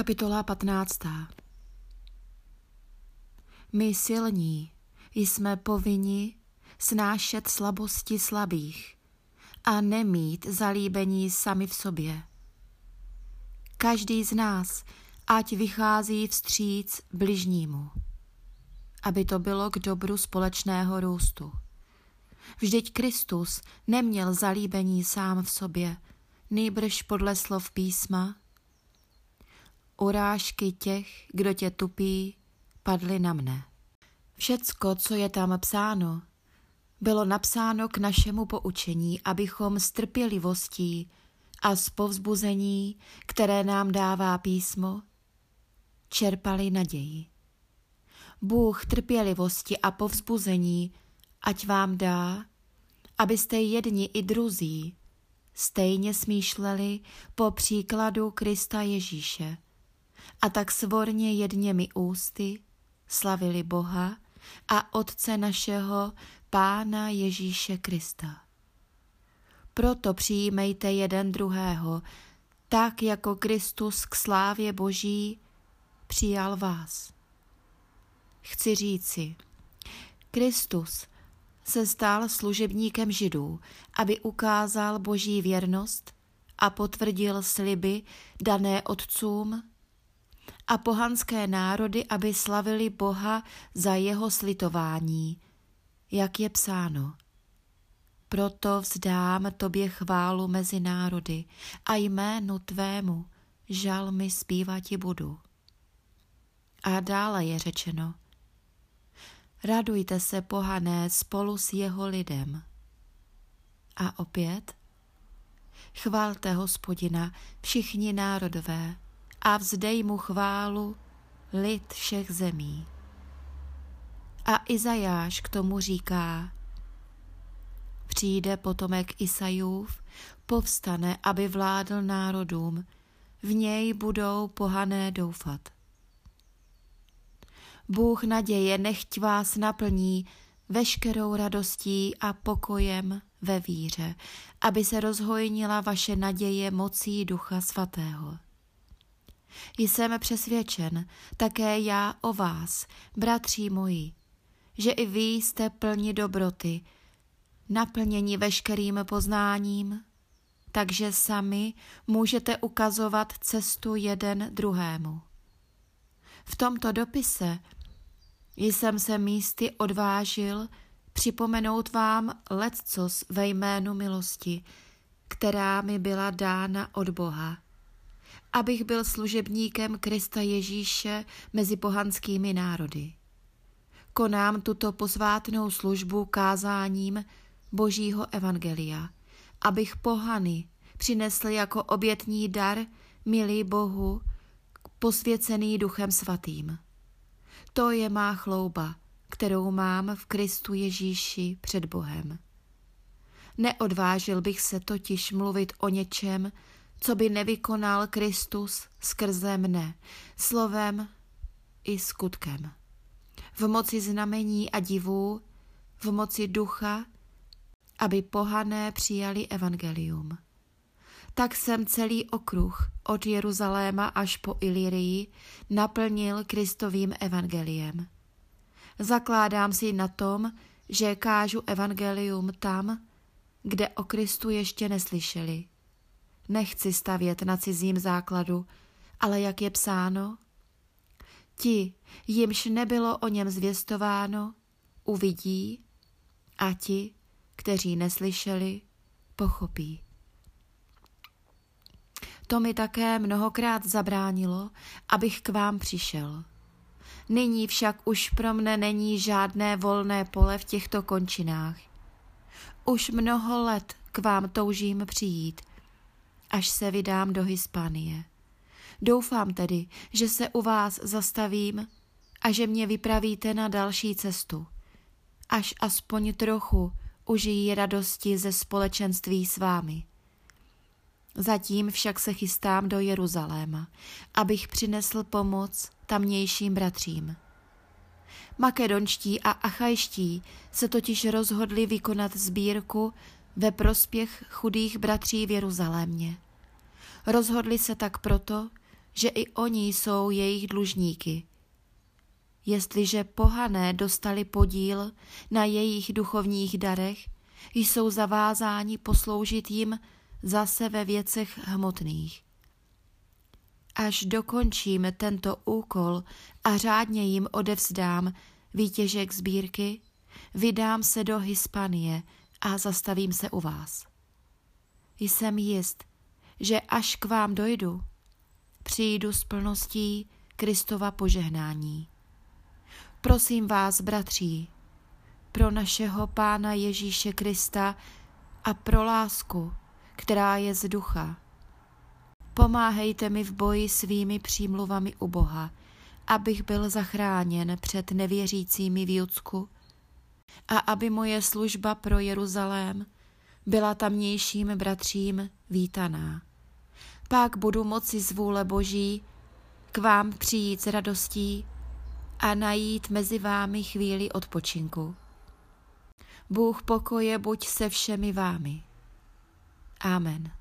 Kapitola 15. My silní jsme povinni snášet slabosti slabých a nemít zalíbení sami v sobě. Každý z nás ať vychází vstříc bližnímu, aby to bylo k dobru společného růstu. Vždyť Kristus neměl zalíbení sám v sobě, nýbrž podle slov písma, urážky těch, kdo tě tupí, padly na mne. Všecko, co je tam psáno, bylo napsáno k našemu poučení, abychom s trpělivostí a z povzbuzení, které nám dává písmo, čerpali naději. Bůh trpělivosti a povzbuzení ať vám dá, abyste jedni i druzí stejně smýšleli po příkladu Krista Ježíše a tak svorně jedněmi ústy slavili Boha a Otce našeho Pána Ježíše Krista. Proto přijímejte jeden druhého, tak jako Kristus k slávě Boží přijal vás. Chci říci, Kristus se stal služebníkem židů, aby ukázal boží věrnost a potvrdil sliby dané otcům a pohanské národy, aby slavili Boha za jeho slitování, jak je psáno. Proto vzdám tobě chválu mezi národy a jménu tvému žalmy zpívati budu. A dále je řečeno, radujte se pohané spolu s jeho lidem. A opět, chválte hospodina všichni národové a vzdej mu chválu lid všech zemí. A Izajáš k tomu říká, přijde potomek Isajův, povstane, aby vládl národům, v něj budou pohané doufat. Bůh naděje nechť vás naplní veškerou radostí a pokojem ve víře, aby se rozhojnila vaše naděje mocí Ducha Svatého. Jsem přesvědčen také já o vás, bratří moji, že i vy jste plni dobroty, naplněni veškerým poznáním, takže sami můžete ukazovat cestu jeden druhému. V tomto dopise jsem se místy odvážil připomenout vám lecos ve jménu milosti, která mi byla dána od Boha, abych byl služebníkem Krista Ježíše mezi pohanskými národy. Konám tuto posvátnou službu kázáním Božího evangelia, abych pohany přinesl jako obětní dar milý Bohu, posvěcený Duchem Svatým. To je má chlouba, kterou mám v Kristu Ježíši před Bohem. Neodvážil bych se totiž mluvit o něčem, co by nevykonal Kristus skrze mne, slovem i skutkem. V moci znamení a divů, v moci ducha, aby pohané přijali evangelium. Tak jsem celý okruh od Jeruzaléma až po Ilirii naplnil Kristovým evangeliem. Zakládám si na tom, že kážu evangelium tam, kde o Kristu ještě neslyšeli. Nechci stavět na cizím základu, ale jak je psáno, ti, jimž nebylo o něm zvěstováno, uvidí a ti, kteří neslyšeli, pochopí. To mi také mnohokrát zabránilo, abych k vám přišel. Nyní však už pro mne není žádné volné pole v těchto končinách. Už mnoho let k vám toužím přijít, až se vydám do Hispánie. Doufám tedy, že se u vás zastavím a že mě vypravíte na další cestu, až aspoň trochu užijí radosti ze společenství s vámi. Zatím však se chystám do Jeruzaléma, abych přinesl pomoc tamnějším bratřím. Makedonští a achajští se totiž rozhodli vykonat sbírku ve prospěch chudých bratří v Jeruzalémě. Rozhodli se tak proto, že i oni jsou jejich dlužníky. Jestliže pohané dostali podíl na jejich duchovních darech, jsou zavázáni posloužit jim zase ve věcech hmotných. Až dokončím tento úkol a řádně jim odevzdám výtěžek sbírky, vydám se do Hispanie a zastavím se u vás. Jsem jist, že až k vám dojdu, přijdu s plností Kristova požehnání. Prosím vás, bratří, pro našeho Pána Ježíše Krista a pro lásku, která je z ducha. Pomáhejte mi v boji svými přímluvami u Boha, abych byl zachráněn před nevěřícími v Judsku a aby moje služba pro Jeruzalém byla tamnějším bratřím vítaná. Pak budu moci z vůle Boží k vám přijít s radostí a najít mezi vámi chvíli odpočinku. Bůh pokoje buď se všemi vámi. Amen.